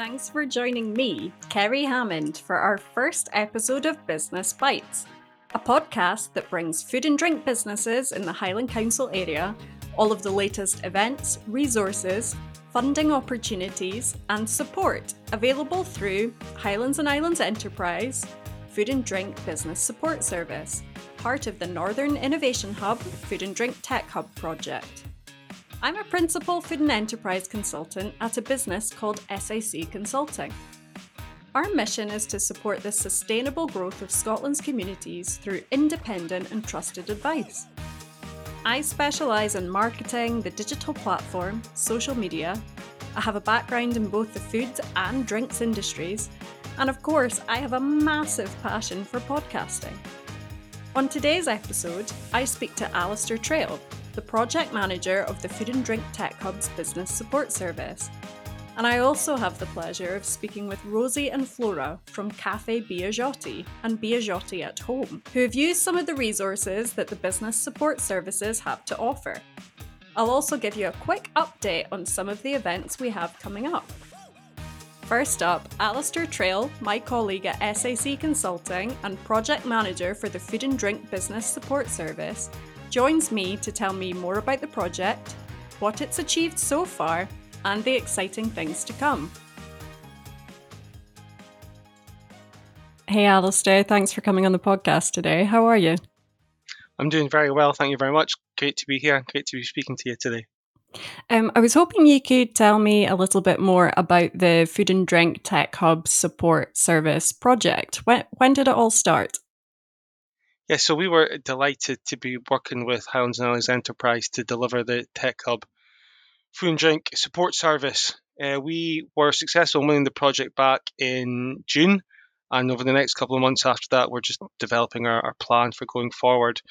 Thanks for joining me, Kerry Hammond, for our first episode of Business Bytes, a podcast that brings food and drink businesses in the Highland Council area all of the latest events, resources, funding opportunities, and support available through Highlands and Islands Enterprise, Food and Drink Business Support Service, part of the Northern Innovation Hub Food and Drink Tech Hub project. I'm a principal food and enterprise consultant at a business called SAC Consulting. Our mission is to support the sustainable growth of Scotland's communities through independent and trusted advice. I specialise in marketing, the digital platform, social media. I have a background in both the food and drinks industries, and of course, I have a massive passion for podcasting. On today's episode, I speak to Alistair Trail, the project manager of the Food and Drink Tech Hub's business support service. And I also have the pleasure of speaking with Rosie and Flora from Cafe Biagiotti and Biagiotti at Home, who have used some of the resources that the business support services have to offer. I'll also give you a quick update on some of the events we have coming up. First up, Alistair Trail, my colleague at SAC Consulting and project manager for the Food and Drink Business Support Service, joins me to tell me more about the project, what it's achieved so far, and the exciting things to come. Hey, Alistair, thanks for coming on the podcast today. How are you? I'm doing very well. Thank you very much. Great to be here. Great to be speaking to you today. Um, I was hoping you could tell me a little bit more about the Food and Drink Tech Hub Support Service project. When, when did it all start? Yeah, so we were delighted to be working with Highlands and Islands Enterprise to deliver the Tech Hub food and drink support service. Uh, we were successful in winning the project back in June, and over the next couple of months after that, we're just developing our, our plan for going forward.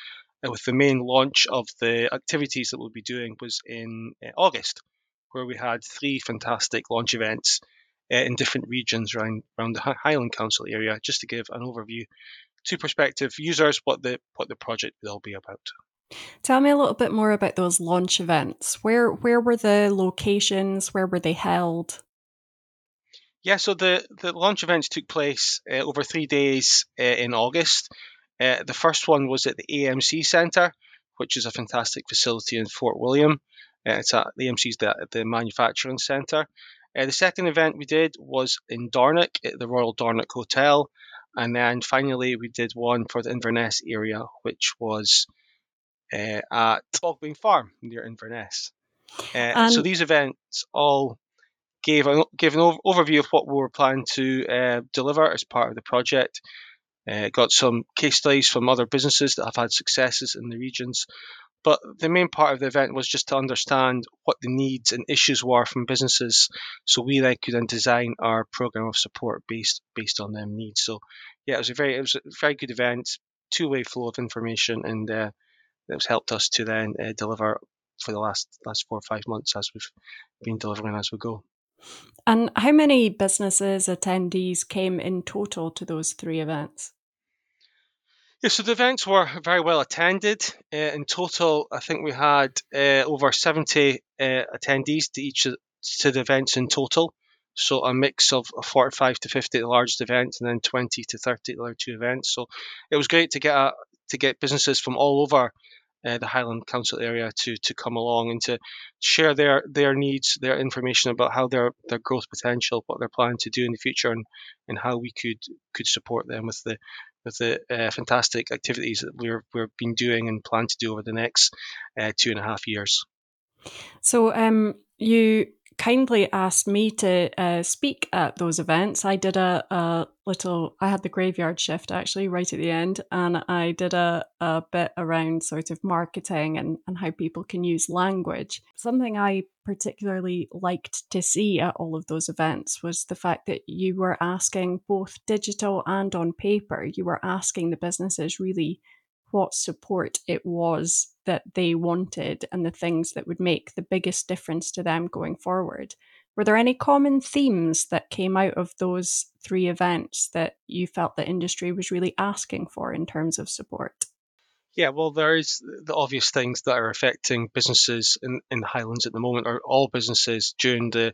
Uh, with the main launch of the activities that we'll be doing was in uh, August, where we had three fantastic launch events uh, in different regions around around the Highland Council area, just to give an overview to prospective users what the what the project will be about. Tell me a little bit more about those launch events. Where where were the locations? Where were they held? Yeah, so the, the launch events took place uh, over three days uh, in August. Uh, the first one was at the AMC Centre, which is a fantastic facility in Fort William. Uh, it's at the AMC's the, the manufacturing centre. Uh, the second event we did was in Dornoch at the Royal Dornoch Hotel, and then finally, we did one for the Inverness area, which was uh, at Bogbean Farm near Inverness. Uh, so these events all gave a, gave an overview of what we were planning to uh, deliver as part of the project. Uh, got some case studies from other businesses that have had successes in the regions, but the main part of the event was just to understand what the needs and issues were from businesses, so we then could then design our program of support based based on them needs. So, yeah, it was a very it was a very good event, two way flow of information, and uh, has helped us to then uh, deliver for the last last four or five months as we've been delivering as we go. And how many businesses attendees came in total to those three events? Yeah, so the events were very well attended. Uh, in total, I think we had uh, over 70 uh, attendees to each of, to the events in total. So a mix of 45 to 50 at the largest event, and then 20 to 30 at the other two events. So it was great to get a, to get businesses from all over uh, the Highland Council area to to come along and to share their their needs, their information about how their their growth potential, what they're planning to do in the future, and and how we could could support them with the with the uh, fantastic activities that we're we've been doing and plan to do over the next uh, two and a half years. So, um, you kindly asked me to uh, speak at those events. I did a, a, little, I had the graveyard shift actually right at the end, and I did a, a bit around sort of marketing and, and how people can use language. Something I particularly liked to see at all of those events was the fact that you were asking both digital and on paper, you were asking the businesses really what support it was that they wanted and the things that would make the biggest difference to them going forward. Were there any common themes that came out of those three events that you felt the industry was really asking for in terms of support? Yeah, well, there is the obvious things that are affecting businesses in, in the Highlands at the moment, or all businesses during the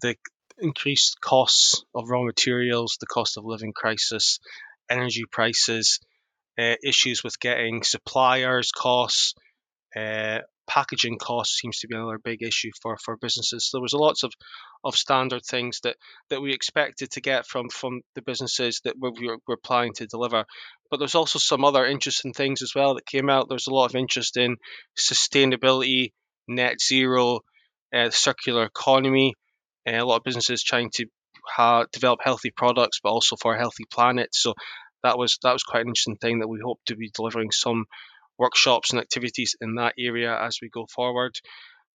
the increased costs of raw materials, the cost of living crisis, energy prices, uh, issues with getting suppliers, costs, uh, packaging costs seems to be another big issue for, for businesses. So there was lots of, of standard things that, that we expected to get from, from the businesses that we were, were planning to deliver. But there's also some other interesting things as well that came out. There's a lot of interest in sustainability, net zero, uh, circular economy. Uh, a lot of businesses trying to ha- develop healthy products, but also for a healthy planet. So that was that was quite an interesting thing that we hope to be delivering some workshops and activities in that area as we go forward.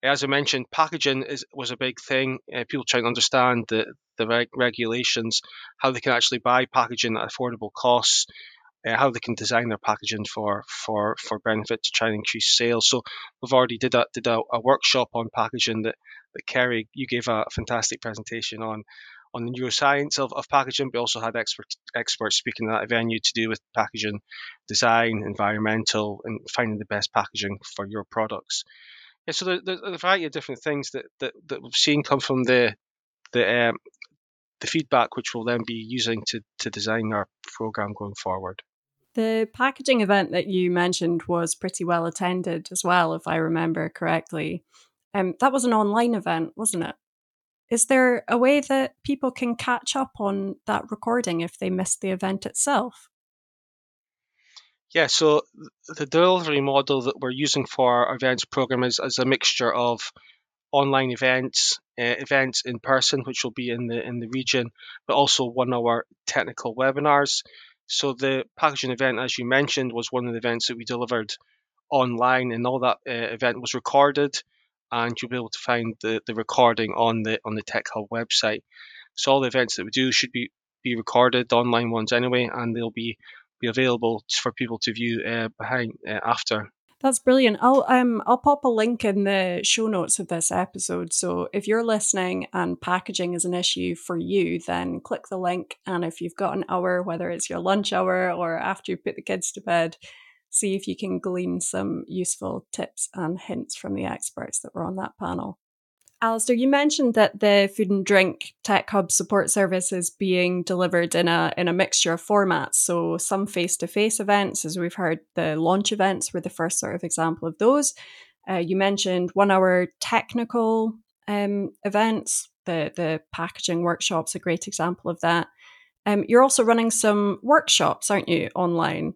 As I mentioned, packaging is, was a big thing. Uh, people trying to understand the, the reg- regulations, how they can actually buy packaging at affordable costs, uh, how they can design their packaging for, for, for benefit to try and increase sales. So we've already did a, did a, a workshop on packaging that, that Kerry, you gave a fantastic presentation on on the neuroscience of, of packaging, but also had expert, experts speaking at that venue to do with packaging design, environmental, and finding the best packaging for your products. Yeah, so there, there's a variety of different things that, that, that we've seen come from the the um, the feedback, which we'll then be using to, to design our program going forward. The packaging event that you mentioned was pretty well attended as well, if I remember correctly. Um, that was an online event, wasn't it? Is there a way that people can catch up on that recording if they missed the event itself? Yeah, so the delivery model that we're using for our events program is, is a mixture of online events, uh, events in person, which will be in the in the region, but also one-hour technical webinars. So the packaging event, as you mentioned, was one of the events that we delivered online, and all that uh, event was recorded and you'll be able to find the, the recording on the on the Tech Hub website. So all the events that we do should be be recorded, online ones anyway, and they'll be be available for people to view uh, behind uh, after. That's brilliant. I'll um I'll pop a link in the show notes of this episode. So if you're listening and packaging is an issue for you, then click the link. And if you've got an hour, whether it's your lunch hour or after you put the kids to bed, see if you can glean some useful tips and hints from the experts that were on that panel. Alistair, you mentioned that the food and drink tech hub support service is being delivered in a in a mixture of formats. So some face-to-face events, as we've heard, the launch events were the first sort of example of those. Uh, you mentioned one-hour technical um, events. The the packaging workshops a great example of that. Um, you're also running some workshops, aren't you, online?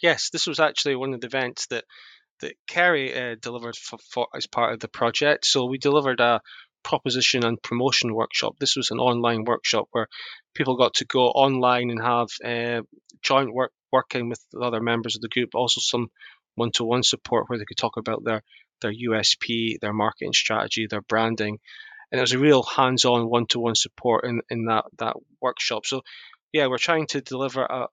Yes, this was actually one of the events that that Kerry uh, delivered for, for, as part of the project. So we delivered a proposition and promotion workshop. This was an online workshop where people got to go online and have uh, joint work working with other members of the group, also some one-to-one support where they could talk about their their USP, their marketing strategy, their branding, and it was a real hands-on one-to-one support in in that that workshop. So yeah, we're trying to deliver a,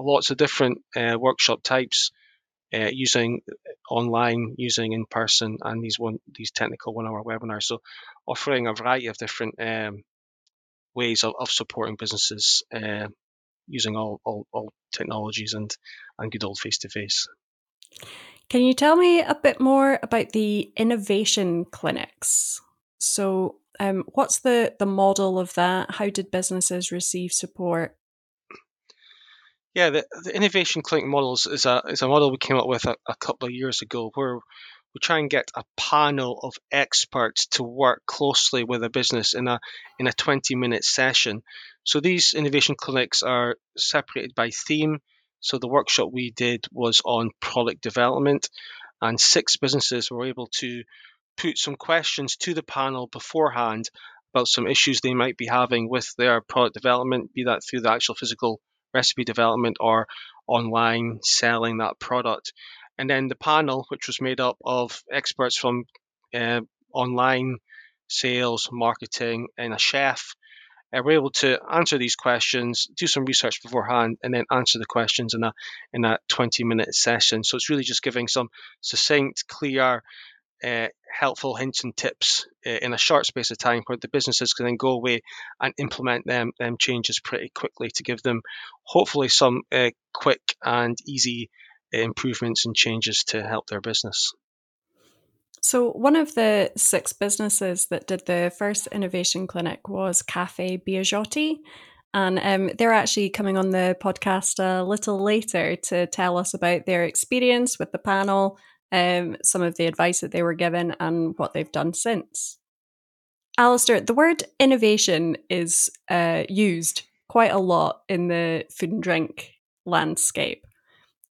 lots of different uh, workshop types uh, using online, using in person, and these one these technical one-hour webinars. So, offering a variety of different um, ways of, of supporting businesses uh, using all, all, all technologies and and good old face to face. Can you tell me a bit more about the innovation clinics? So, um, what's the the model of that? How did businesses receive support? Yeah, the, the innovation clinic models is a is a model we came up with a, a couple of years ago, where we try and get a panel of experts to work closely with a business in a in a 20 minute session. So these innovation clinics are separated by theme. So the workshop we did was on product development, and six businesses were able to put some questions to the panel beforehand about some issues they might be having with their product development, be that through the actual physical recipe development or online selling that product. And then the panel, which was made up of experts from uh, online sales, marketing, and a chef, uh, were able to answer these questions, do some research beforehand, and then answer the questions in a in a 20 minute session. So it's really just giving some succinct, clear uh, helpful hints and tips uh, in a short space of time where the businesses can then go away and implement them, them changes pretty quickly to give them hopefully some uh, quick and easy improvements and changes to help their business. So, one of the six businesses that did the first innovation clinic was Cafe Biagiotti. And um, they're actually coming on the podcast a little later to tell us about their experience with the panel, um, some of the advice that they were given, and what they've done since. Alistair, the word innovation is uh, used quite a lot in the food and drink landscape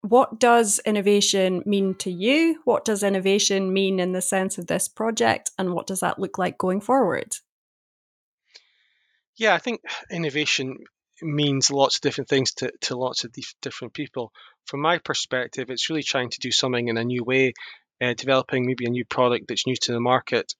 what does innovation mean to you? What does innovation mean in the sense of this project? And what does that look like going forward? Yeah, I think innovation means lots of different things to, to lots of different people. From my perspective, it's really trying to do something in a new way, uh, developing maybe a new product that's new to the market,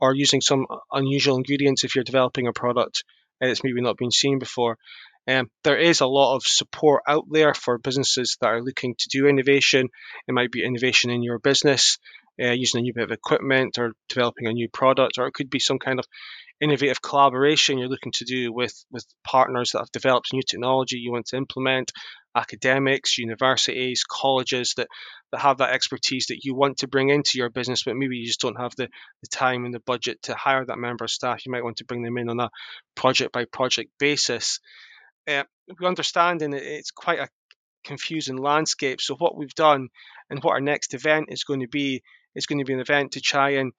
or using some unusual ingredients if you're developing a product that's maybe not been seen before. Um, there is a lot of support out there for businesses that are looking to do innovation. It might be innovation in your business, uh, using a new bit of equipment or developing a new product, or it could be some kind of innovative collaboration you're looking to do with, with partners that have developed new technology you want to implement, academics, universities, colleges that, that have that expertise that you want to bring into your business, but maybe you just don't have the, the time and the budget to hire that member of staff. You might want to bring them in on a project by project basis uh, we understand and it's quite a confusing landscape. So what we've done and what our next event is going to be is going to be an event to try and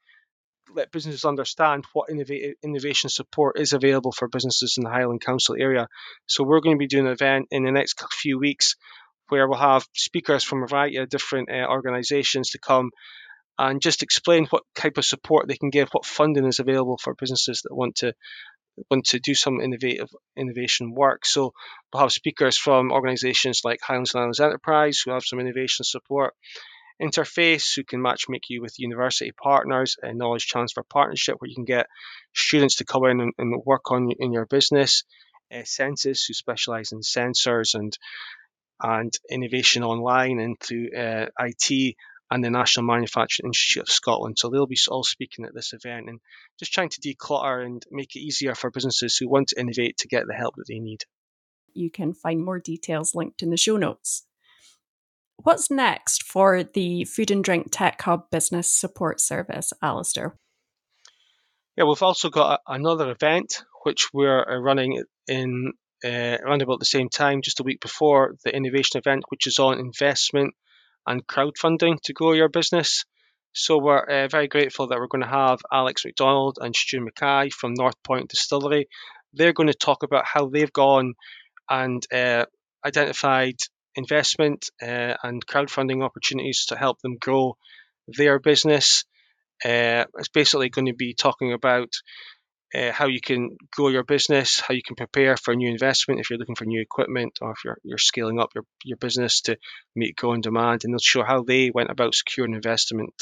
let businesses understand what innovation support is available for businesses in the Highland Council area. So we're going to be doing an event in the next few weeks where we'll have speakers from a variety of different uh, organisations to come and just explain what type of support they can give, what funding is available for businesses that want to want to do some innovative innovation work. So we'll have speakers from organisations like Highlands and Islands Enterprise who have some innovation support. Interface, who can match make you with university partners, and knowledge transfer partnership where you can get students to come in and, and work on in your business. Uh, CENSIS, who specialise in sensors and and innovation online into uh, IT and the National Manufacturing Institute of Scotland. So they'll be all speaking at this event and just trying to declutter and make it easier for businesses who want to innovate to get the help that they need. You can find more details linked in the show notes. What's next for the Food and Drink Tech Hub Business Support Service, Alistair? Yeah, we've also got another event which we're uh, running in uh, around about the same time, just a week before the innovation event, which is on investment and crowdfunding to grow your business. So we're uh, very grateful that we're going to have Alex McDonald and Stu Mackay from North Point Distillery. They're going to talk about how they've gone and uh, identified investment uh, and crowdfunding opportunities to help them grow their business. Uh, it's basically going to be talking about uh, how you can grow your business, how you can prepare for a new investment if you're looking for new equipment or if you're, you're scaling up your, your business to meet growing demand. And they'll show how they went about securing investment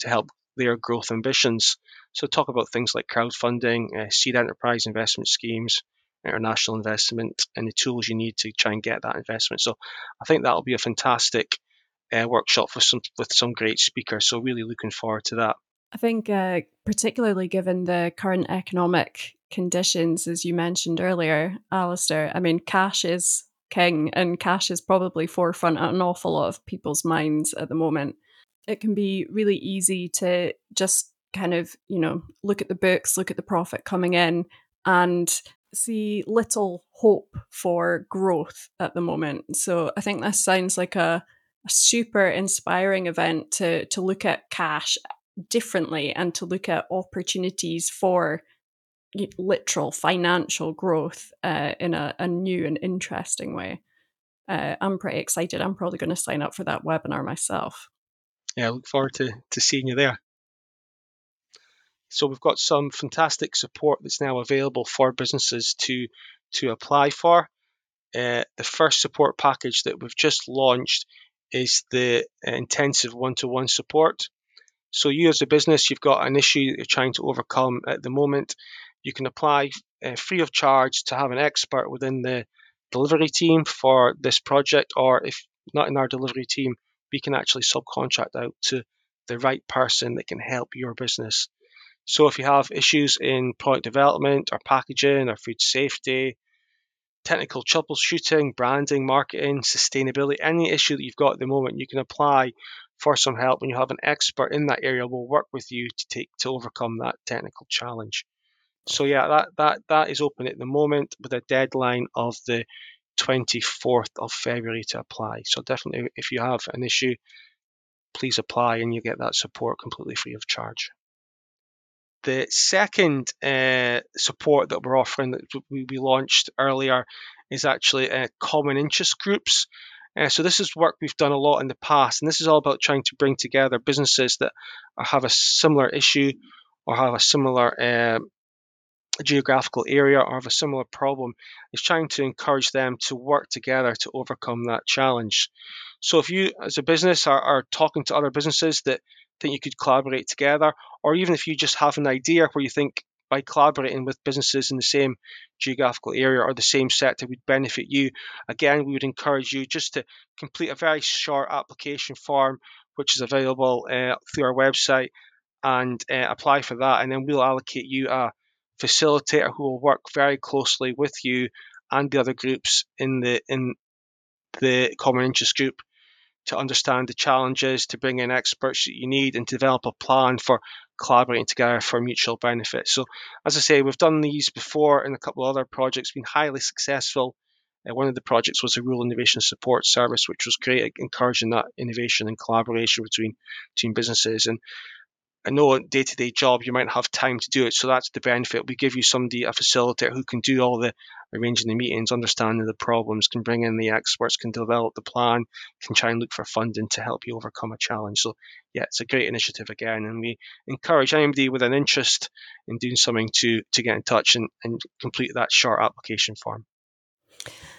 to help their growth ambitions. So, talk about things like crowdfunding, uh, seed enterprise investment schemes, international investment, and the tools you need to try and get that investment. So, I think that'll be a fantastic uh, workshop for some with some great speakers. So, really looking forward to that. I think, uh, particularly given the current economic conditions, as you mentioned earlier, Alistair, I mean, cash is king and cash is probably forefront at an awful lot of people's minds at the moment. It can be really easy to just kind of, you know, look at the books, look at the profit coming in, and see little hope for growth at the moment. So I think this sounds like a, a super inspiring event to to look at cash differently and to look at opportunities for literal financial growth uh, in a, a, new and interesting way. Uh, I'm pretty excited. I'm probably going to sign up for that webinar myself. Yeah, I look forward to, to seeing you there. So we've got some fantastic support that's now available for businesses to to apply for. Uh, the first support package that we've just launched is the intensive one-to-one support. So you as a business, you've got an issue that you're trying to overcome at the moment. You can apply uh, free of charge to have an expert within the delivery team for this project, or if not in our delivery team, we can actually subcontract out to the right person that can help your business. So if you have issues in product development or packaging or food safety, technical troubleshooting, branding, marketing, sustainability, any issue that you've got at the moment, you can apply for some help, and you have an expert in that area will work with you to take to overcome that technical challenge. So yeah, that that that is open at the moment with a deadline of the 24th of February to apply. So definitely, if you have an issue, please apply and you get that support completely free of charge. The second uh, support that we're offering that we, launched earlier is actually uh, common interest groups. Uh, so this is work we've done a lot in the past, and this is all about trying to bring together businesses that have a similar issue or have a similar geographical area or have a similar problem. Is trying to encourage them to work together to overcome that challenge. So if you, as a business, are, are talking to other businesses that think you could collaborate together, or even if you just have an idea where you think by collaborating with businesses in the same geographical area or the same sector would benefit you. Again, we would encourage you just to complete a very short application form, which is available uh, through our website, and uh, apply for that. And then we'll allocate you a facilitator who will work very closely with you and the other groups in the in the common interest group to understand the challenges, to bring in experts that you need, and to develop a plan for collaborating together for mutual benefit. So, as I say, we've done these before in a couple of other projects, been highly successful. Uh, one of the projects was a rural innovation support service, which was great at encouraging that innovation and collaboration between between businesses. And I know a day to day job you might have time to do it, so that's the benefit. We give you somebody, a facilitator who can do all the arranging the meetings, understanding the problems, can bring in the experts, can develop the plan, can try and look for funding to help you overcome a challenge. So yeah, it's a great initiative again, and we encourage anybody with an interest in doing something to to get in touch and, and complete that short application form.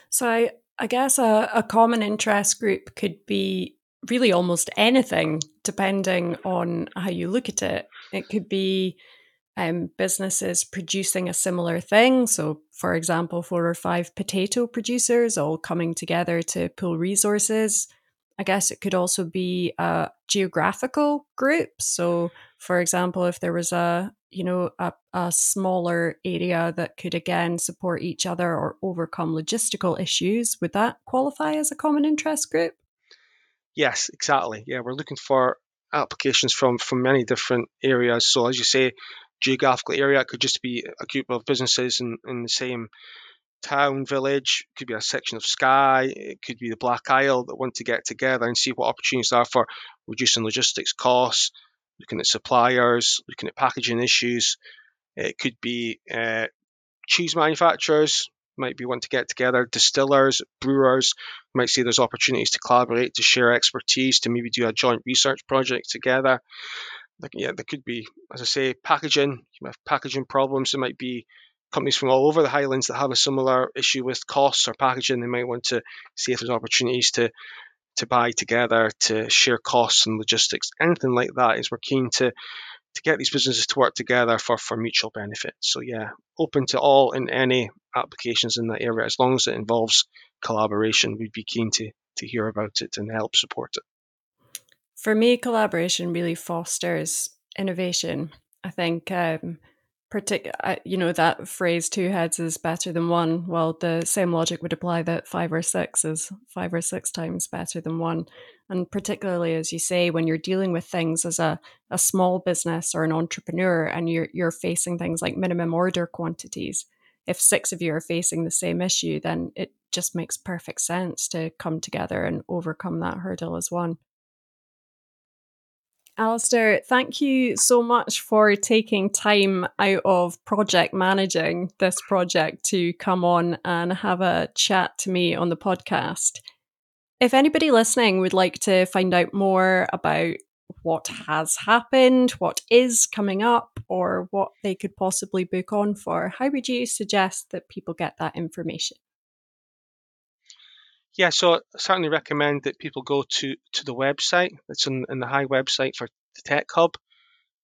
So I, I guess a, a common interest group could be really almost anything, depending on how you look at it. It could be um, businesses producing a similar thing. So, for example, four or five potato producers all coming together to pool resources. I guess it could also be a geographical group. So, for example, if there was a you know a, a smaller area that could again support each other or overcome logistical issues, would that qualify as a common interest group? Yes, exactly. Yeah, we're looking for applications from from many different areas. So as you say, geographical area could just be a group of businesses in, in the same town, village, it could be a section of Skye, it could be the Black Isle that want to get together and see what opportunities there are for reducing logistics costs, looking at suppliers, looking at packaging issues. It could be uh, cheese manufacturers, might be want to get together, distillers, brewers, might see there's opportunities to collaborate, to share expertise, to maybe do a joint research project together. Like, yeah, there could be, as I say, packaging. You have packaging problems. There might be companies from all over the Highlands that have a similar issue with costs or packaging. They might want to see if there's opportunities to to buy together, to share costs and logistics, anything like that. Is we're keen to to get these businesses to work together for, for mutual benefit. So yeah, open to all and any applications in that area as long as it involves collaboration. We'd be keen to to hear about it and help support it. For me, collaboration really fosters innovation. I think um, partic- you know that phrase two heads is better than one well the same logic would apply that five or six is five or six times better than one and particularly as you say when you're dealing with things as a, a small business or an entrepreneur and you're you're facing things like minimum order quantities if six of you are facing the same issue then it just makes perfect sense to come together and overcome that hurdle as one Alistair, thank you so much for taking time out of project managing this project to come on and have a chat to me on the podcast. If anybody listening would like to find out more about what has happened, what is coming up, or what they could possibly book on for, how would you suggest that people get that information? Yeah, so I certainly recommend that people go to, to the website. It's in, in the High website for the Tech Hub.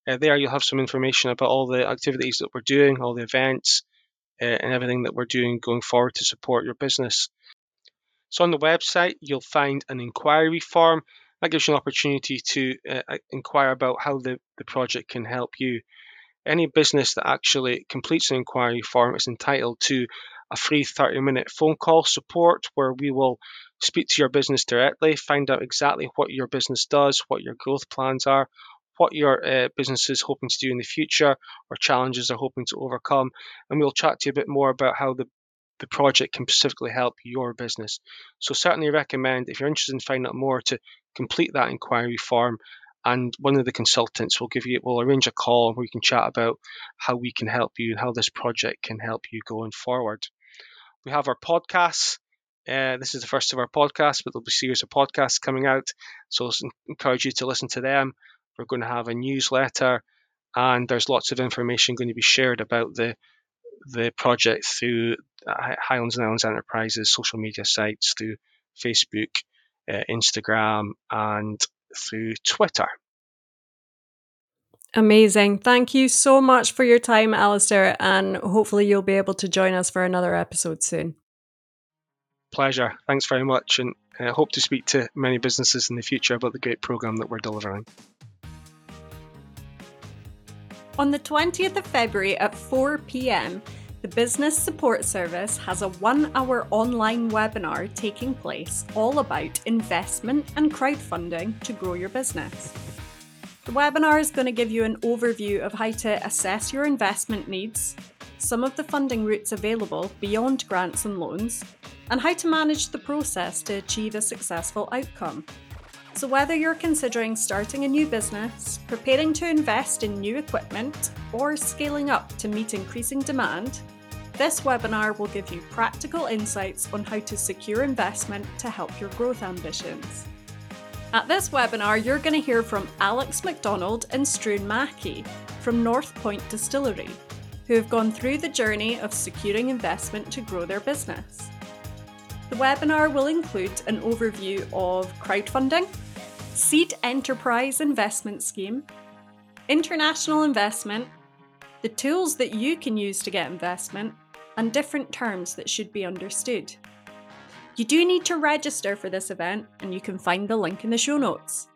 Uh, there you'll have some information about all the activities that we're doing, all the events, uh, and everything that we're doing going forward to support your business. So on the website, you'll find an inquiry form. That gives you an opportunity to uh, inquire about how the, the project can help you. Any business that actually completes an inquiry form is entitled to a free 30 minute phone call support where we will speak to your business directly, find out exactly what your business does, what your growth plans are, what your uh, business is hoping to do in the future, or challenges they're hoping to overcome. And we'll chat to you a bit more about how the the project can specifically help your business. So certainly recommend if you're interested in finding out more to complete that inquiry form and one of the consultants will give you will arrange a call where you can chat about how we can help you and how this project can help you going forward. We have our podcasts. Uh, this is the first of our podcasts, but there'll be a series of podcasts coming out. So I encourage you to listen to them. We're going to have a newsletter, and there's lots of information going to be shared about the the project through Highlands and Islands Enterprises social media sites, through Facebook, uh, Instagram, and through Twitter. Amazing. Thank you so much for your time, Alistair, and hopefully you'll be able to join us for another episode soon. Pleasure. Thanks very much, and I uh, hope to speak to many businesses in the future about the great program that we're delivering. On the 20th of February at 4 pm, the Business Support Service has a one hour online webinar taking place all about investment and crowdfunding to grow your business. The webinar is going to give you an overview of how to assess your investment needs, some of the funding routes available beyond grants and loans, and how to manage the process to achieve a successful outcome. So, whether you're considering starting a new business, preparing to invest in new equipment, or scaling up to meet increasing demand, this webinar will give you practical insights on how to secure investment to help your growth ambitions. At this webinar, you're going to hear from Alex McDonald and Struan Mackey from North Point Distillery, who have gone through the journey of securing investment to grow their business. The webinar will include an overview of crowdfunding, Seed Enterprise Investment Scheme, international investment, the tools that you can use to get investment, and different terms that should be understood. You do need to register for this event, and you can find the link in the show notes.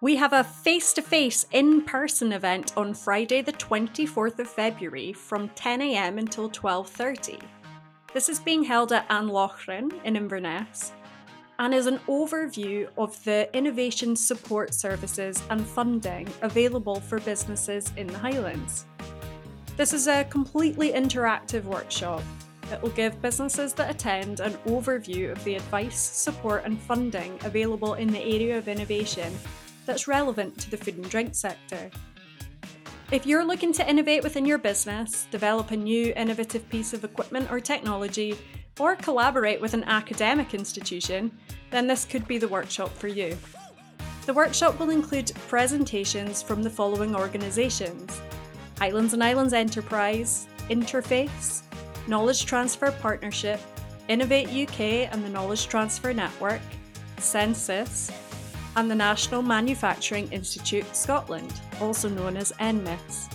We have a face to face in person event on Friday, the 24th of February from 10am until 12.30. This is being held at An Lochran in Inverness and is an overview of the innovation support services and funding available for businesses in the Highlands. This is a completely interactive workshop. It will give businesses that attend an overview of the advice, support, and funding available in the area of innovation that's relevant to the food and drink sector. If you're looking to innovate within your business, develop a new innovative piece of equipment or technology, or collaborate with an academic institution, then this could be the workshop for you. The workshop will include presentations from the following organisations Islands and Islands Enterprise, Interface, Knowledge Transfer Partnership, Innovate UK and the Knowledge Transfer Network, CENSIS, and the National Manufacturing Institute Scotland, also known as NMIS.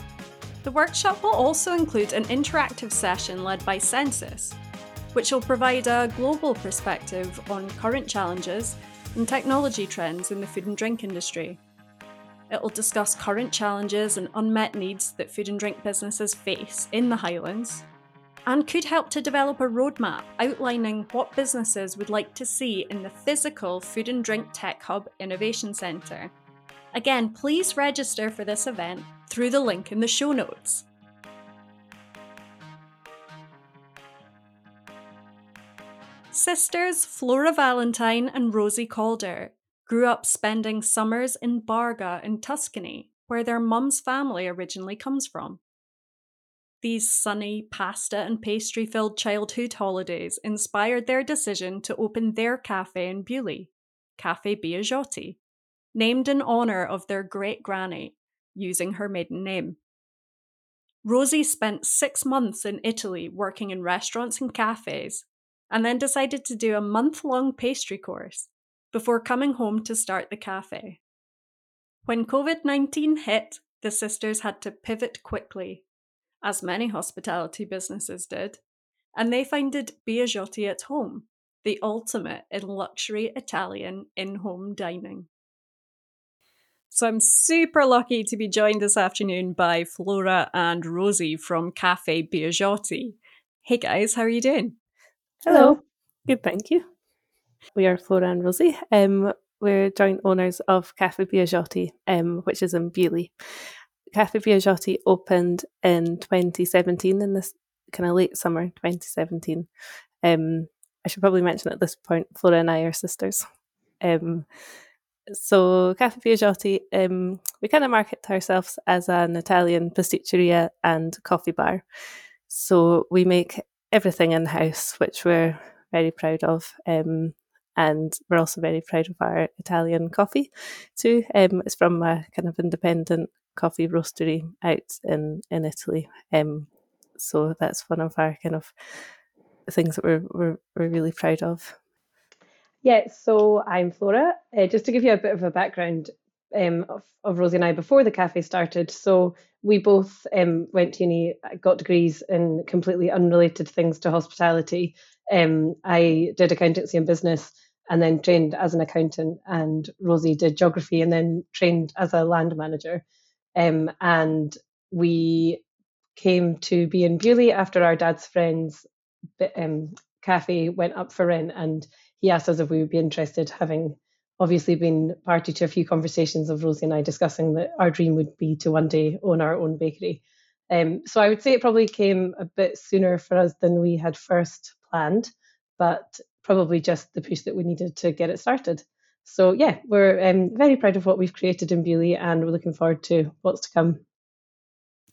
The workshop will also include an interactive session led by CENSIS, which will provide a global perspective on current challenges and technology trends in the food and drink industry. It will discuss current challenges and unmet needs that food and drink businesses face in the Highlands, and could help to develop a roadmap outlining what businesses would like to see in the physical Food and Drink Tech Hub Innovation Centre. Again, please register for this event through the link in the show notes. Sisters Flora Valentine and Rosie Calder grew up spending summers in Barga in Tuscany, where their mum's family originally comes from. These sunny, pasta and pastry filled childhood holidays inspired their decision to open their cafe in Beauly, Cafe Biagiotti, named in honour of their great granny, using her maiden name. Rosie spent six months in Italy working in restaurants and cafes and then decided to do a month long pastry course before coming home to start the cafe. When COVID 19 hit, the sisters had to pivot quickly, as many hospitality businesses did, and they founded Biagiotti at Home, the ultimate in luxury Italian in home dining. So I'm super lucky to be joined this afternoon by Flora and Rosie from Cafe Biagiotti, Hey guys, how are you doing? Hello. Good, thank you. We are Flora and Rosie. Um, we're joint owners of Cafe Biagiotti, um, which is in Beauly. Cafe Biagiotti opened in 2017, in this kind of late summer 2017. Um, I should probably mention at this point, Flora and I are sisters. Um, so Cafe Biagiotti, um, we kind of market ourselves as an Italian pasticceria and coffee bar. So we make everything in house, which we're very proud of. Um, and we're also very proud of our Italian coffee too. Um, it's from a kind of independent coffee roastery out in in Italy. Um, so that's one of our kind of things that we're we're, we're really proud of. Yeah, so I'm Flora. Uh, just to give you a bit of a background um, of, of, Rosie and I before the cafe started. So we both um, went to uni, got degrees in completely unrelated things to hospitality. Um, I did accountancy and business and then trained as an accountant, and Rosie did geography and then trained as a land manager. Um, and we came to be in Beauly after our dad's friend's um, cafe went up for rent, and he asked us if we would be interested, having obviously been party to a few conversations of Rosie and I discussing that our dream would be to one day own our own bakery. Um, so I would say it probably came a bit sooner for us than we had first planned, but probably just the push that we needed to get it started. So yeah, we're um, very proud of what we've created in Beauly, and we're looking forward to what's to come.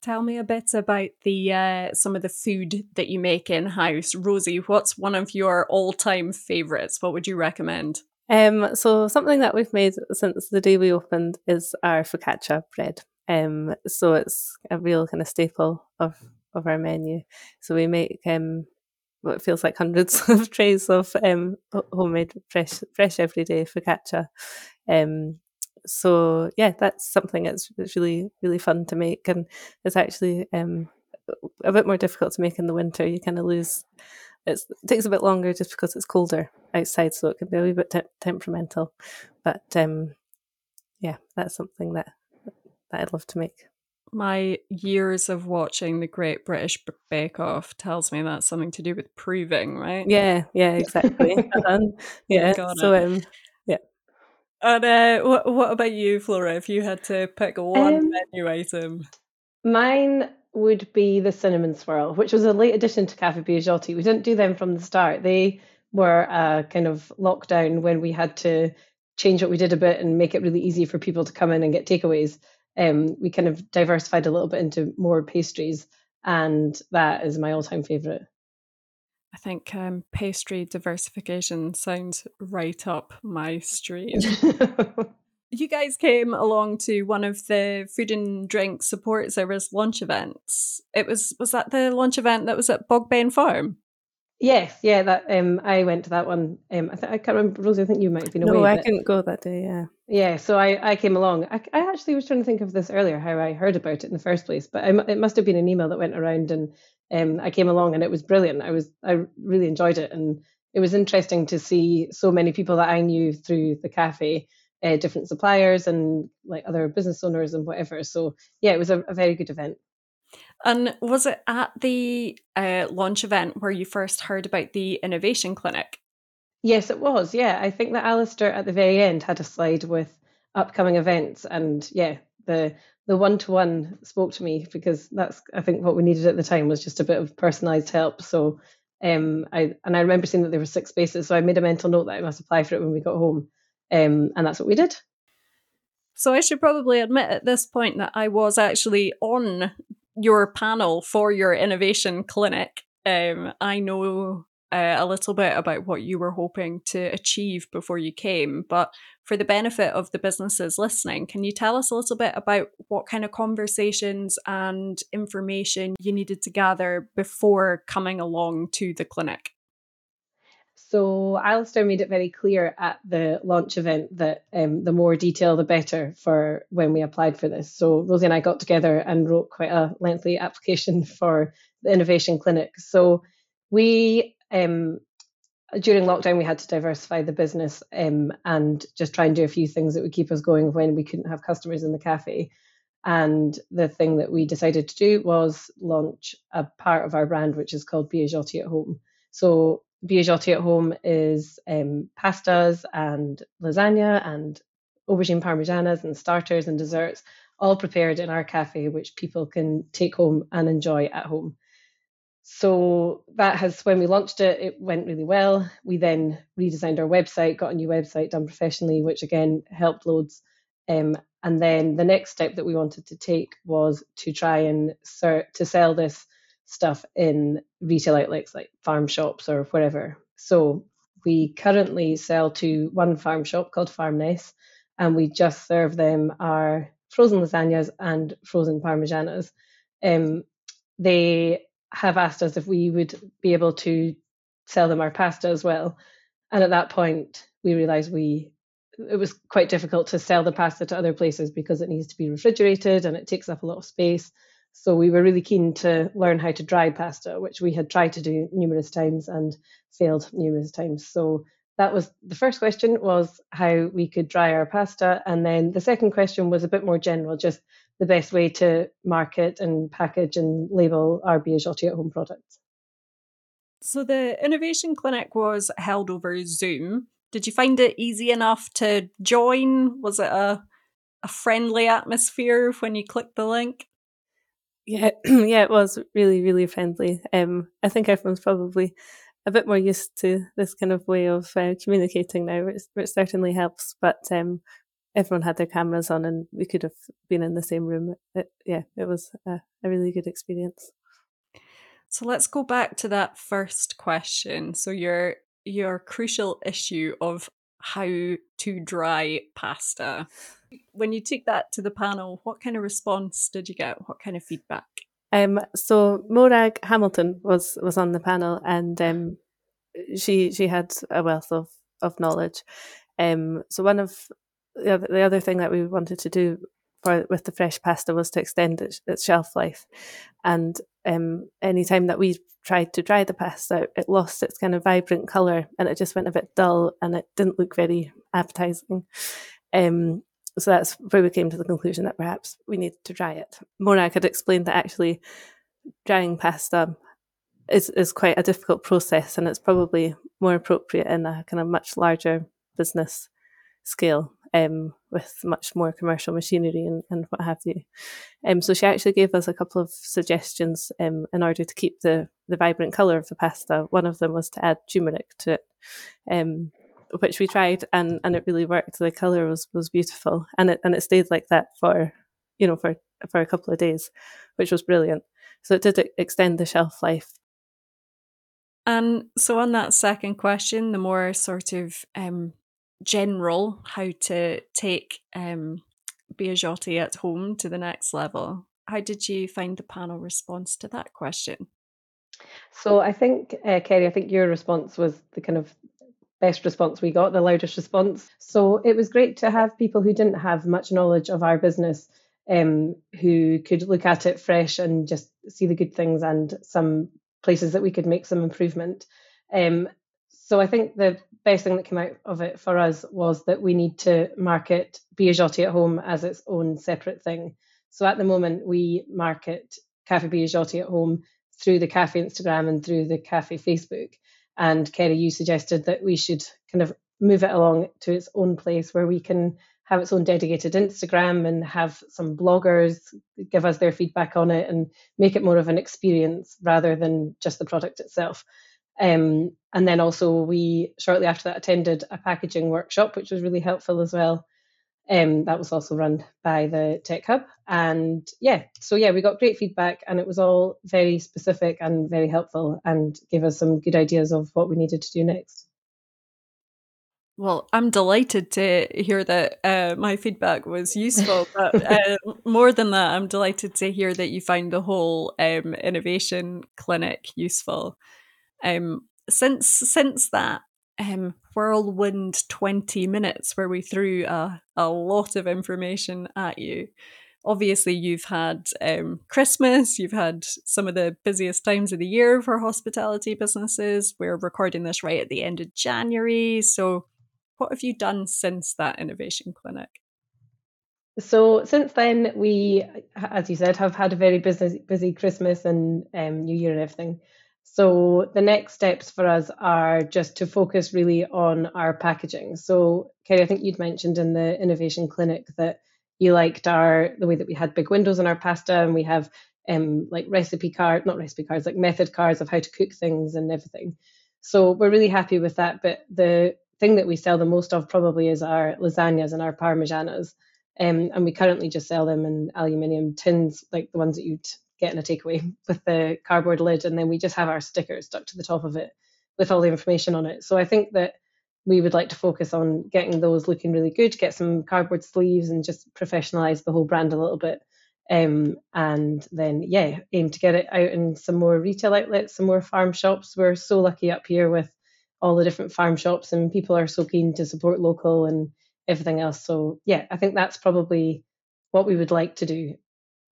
Tell me a bit about the uh, some of the food that you make in house, Rosie. What's one of your all time favorites? What would you recommend? Um, so something that we've made since the day we opened is our focaccia bread. Um, so it's a real kind of staple of of our menu. So we make um, what feels like hundreds of trays of um, homemade fresh fresh everyday focaccia. Um, so yeah, that's something that's, that's really really fun to make, and it's actually um, a bit more difficult to make in the winter. You kind of lose. it takes a bit longer just because it's colder outside, so it can be a wee bit te- temperamental. But um, yeah, that's something that that I'd love to make my years of watching the Great British Bake Off tells me that's something to do with proving, right? Yeah, yeah, exactly. um, yeah, Got so um, yeah. And uh, what what about you, Flora? If you had to pick one um, menu item, mine would be the cinnamon swirl, which was a late addition to Cafe Biagiotti. We didn't do them from the start. They were a kind of lockdown when we had to change what we did a bit and make it really easy for people to come in and get takeaways um, we kind of diversified a little bit into more pastries, and that is my all-time favorite. I think um, pastry diversification sounds right up my street. you guys came along to one of the food and drink support service launch events. It was was that the launch event that was at Bogbean Farm? Yes, yeah, that um, I went to that one. Um, I, th- I can't remember, Rosie. I think you might have been no, away. No, I couldn't go that day. Yeah, yeah. So I, I came along. I, I actually was trying to think of this earlier, how I heard about it in the first place. But I, it must have been an email that went around, and um, I came along, and it was brilliant. I was, I really enjoyed it, and it was interesting to see so many people that I knew through the cafe, uh, different suppliers, and like other business owners and whatever. So yeah, it was a, a very good event. And was it at the uh, launch event where you first heard about the innovation clinic? Yes, it was. Yeah, I think that Alistair at the very end had a slide with upcoming events, and yeah, the the one to one spoke to me because that's I think what we needed at the time was just a bit of personalised help. So, um, I and I remember seeing that there were six spaces, so I made a mental note that I must apply for it when we got home, um, and that's what we did. So I should probably admit at this point that I was actually on your panel for your innovation clinic. Um, I know uh, a little bit about what you were hoping to achieve before you came, but for the benefit of the businesses listening, can you tell us a little bit about what kind of conversations and information you needed to gather before coming along to the clinic? So Alistair made it very clear at the launch event that um, the more detail, the better for when we applied for this. So Rosie and I got together and wrote quite a lengthy application for the innovation clinic. So we um, during lockdown we had to diversify the business um, and just try and do a few things that would keep us going when we couldn't have customers in the cafe. And the thing that we decided to do was launch a part of our brand, which is called Biagiotti at Home. So Biagiotti at Home is um, pastas and lasagna and aubergine parmigianas and starters and desserts, all prepared in our cafe, which people can take home and enjoy at home. So that has, when we launched it, it went really well. We then redesigned our website, got a new website done professionally, which again helped loads. Um, and then the next step that we wanted to take was to try and ser- to sell this stuff in retail outlets like farm shops or wherever. So we currently sell to one farm shop called Farmness, and we just serve them our frozen lasagnas and frozen parmigianas. Um, they have asked us if we would be able to sell them our pasta as well, and at that point we realised we it was quite difficult to sell the pasta to other places because it needs to be refrigerated and it takes up a lot of space. So we were really keen to learn how to dry pasta, which we had tried to do numerous times and failed numerous times. So that was the first question was how we could dry our pasta and then the second question was a bit more general just the best way to market and package and label our Biagiotti at home products. So the innovation clinic was held over zoom. Did you find it easy enough to join? Was it a a friendly atmosphere when you clicked the link? Yeah yeah it was really really friendly. Um i think everyone's probably a bit more used to this kind of way of uh, communicating now, which, which, certainly helps. But um, everyone had their cameras on, and we could have been in the same room. It, yeah, it was a, a really good experience. So let's go back to that first question. So your your crucial issue of how to dry pasta. When you took that to the panel, what kind of response did you get? What kind of feedback? Um, so Morag Hamilton was was on the panel, and um, she she had a wealth of of knowledge. Um, so one of the other, the other thing that we wanted to do for with the fresh pasta was to extend its, its shelf life, and um, any time that we tried to dry the pasta, it lost its kind of vibrant color, and it just went a bit dull, and it didn't look very appetizing. Um, so that's where we came to the conclusion that perhaps we need to dry it. Morag had explained that actually drying pasta is, is quite a difficult process and it's probably more appropriate in a kind of much larger business scale um, with much more commercial machinery and, and what have you. Um, so she actually gave us a couple of suggestions um, in order to keep the, the vibrant colour of the pasta. One of them was to add turmeric to it. Um, which we tried and, and it really worked. The color was, was beautiful and it and it stayed like that for you know for for a couple of days, which was brilliant. So it did extend the shelf life. And so on that second question, the more sort of um, general how to take um, Biagiotti at home to the next level. How did you find the panel response to that question? So I think, uh, Kerry, I think your response was the kind of best response we got, the loudest response. So it was great to have people who didn't have much knowledge of our business um, who could look at it fresh and just see the good things and some places that we could make some improvement. Um, so I think the best thing that came out of it for us was that we need to market Biagiotti at home as its own separate thing. So at the moment, we market Cafe Biagiotti at home through the cafe Instagram and through the cafe Facebook. And Kerry, you suggested that we should kind of move it along to its own place where we can have its own dedicated Instagram and have some bloggers give us their feedback on it and make it more of an experience rather than just the product itself. Um, and then also, we shortly after that attended a packaging workshop, which was really helpful as well. Um, that was also run by the Tech Hub. And yeah, so yeah, we got great feedback and it was all very specific and very helpful and gave us some good ideas of what we needed to do next. Well, I'm delighted to hear that uh, my feedback was useful. But uh, more than that, I'm delighted to hear that you found the whole um, innovation clinic useful. Um, since since that, um, whirlwind 20 minutes where we threw a, a lot of information at you. Obviously, you've had um, Christmas, you've had some of the busiest times of the year for hospitality businesses. We're recording this right at the end of January. So, what have you done since that innovation clinic? So since then, we, as you said, have had a very busy, busy Christmas and um, New Year and everything. So the next steps for us are just to focus really on our packaging. So Kerry, I think you'd mentioned in the innovation clinic that you liked our the way that we had big windows in our pasta and we have um, like recipe card, not recipe cards, like method cards of how to cook things and everything. So we're really happy with that. But the thing that we sell the most of probably is our lasagnas and our parmigianas. Um, and we currently just sell them in aluminium tins, like the ones that you'd get in a takeaway with the cardboard lid. And then we just have our stickers stuck to the top of it with all the information on it. So I think that we would like to focus on getting those looking really good, get some cardboard sleeves and just professionalize the whole brand a little bit. Um, and then, yeah, aim to get it out in some more retail outlets, some more farm shops. We're so lucky up here with all the different farm shops, and people are so keen to support local and everything else. So, yeah, I think that's probably what we would like to do,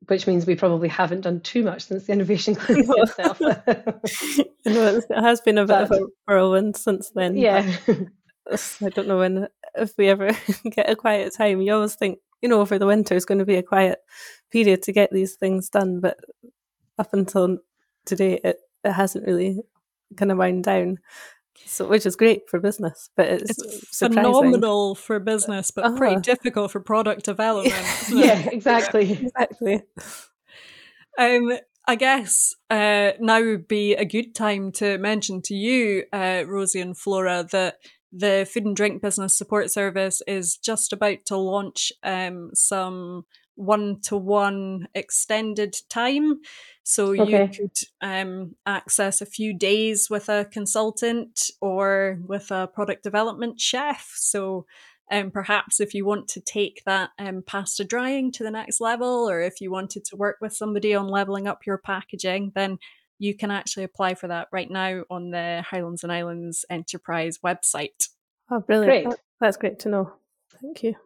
which means we probably haven't done too much since the innovation clinic itself. no, it has been a bit but, of a whirlwind since then. Yeah. I don't know when if we ever get a quiet time. You always think, you know, over the winter is going to be a quiet period to get these things done, but up until today, it, it hasn't really kind of wound down. So, which is great for business, but it's, it's phenomenal for business, but uh-huh. pretty difficult for product development. yeah, exactly, exactly. Um, I guess uh, now would be a good time to mention to you, uh, Rosie and Flora, that the Food and Drink Business Support Service is just about to launch um, some one to one extended time. So okay. you could um, access a few days with a consultant or with a product development chef. So um, perhaps if you want to take that um, pasta drying to the next level, or if you wanted to work with somebody on leveling up your packaging, then you can actually apply for that right now on the Highlands and Islands Enterprise website. Oh, brilliant. Great. That's great to know. Thank you.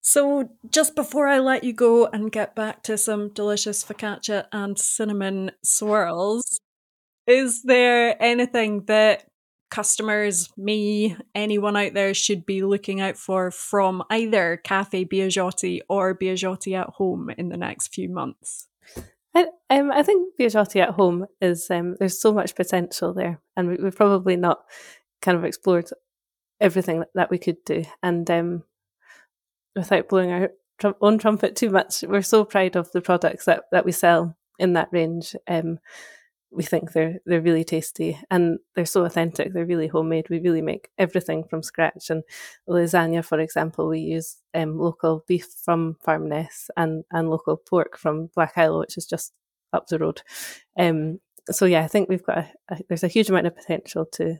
So, just before I let you go and get back to some delicious focaccia and cinnamon swirls, is there anything that customers, me, anyone out there should be looking out for from either Cafe Biagiotti or Biagiotti at home in the next few months? I, um, I think Biagiotti at home is um, there's so much potential there, and we, have probably not kind of explored everything that we could do. And um, without blowing our trum- own trumpet too much, we're so proud of the products that, that we sell in that range. Um, we think they're they're really tasty and they're so authentic. They're really homemade. We really make everything from scratch. And lasagna, for example, we use um, local beef from Farmness and and local pork from Black Isle, which is just up the road. Um, so yeah, I think we've got a, a, there's a huge amount of potential to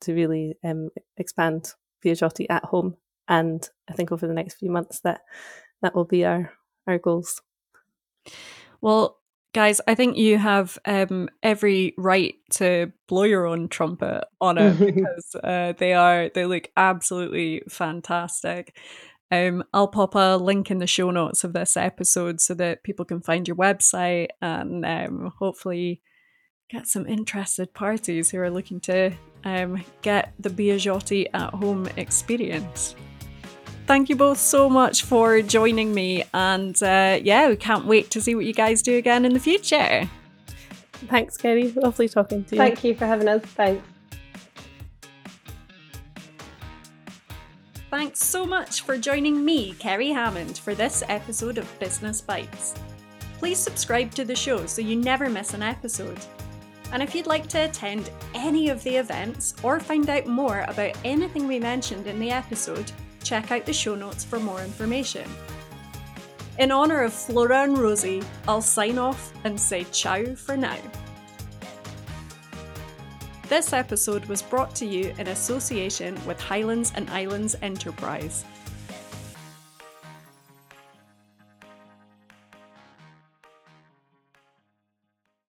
to really um, expand Biagiotti at home and I think over the next few months that that will be our our goals. Well, guys, I think you have um, every right to blow your own trumpet on it because uh, they are they look absolutely fantastic. Um, I'll pop a link in the show notes of this episode so that people can find your website and um, hopefully get some interested parties who are looking to um, get the Biagiotti at home experience thank you both so much for joining me. And uh, yeah, we can't wait to see what you guys do again in the future. Thanks, Kerry. Lovely talking to you. Thank you for having us. Thanks. Thanks so much for joining me, Kerry Hammond, for this episode of Business Bytes. Please subscribe to the show so you never miss an episode. And if you'd like to attend any of the events or find out more about anything we mentioned in the episode, check out the show notes for more information. In honour of Flora and Rosie, I'll sign off and say ciao for now. This episode was brought to you in association with Highlands and Islands Enterprise.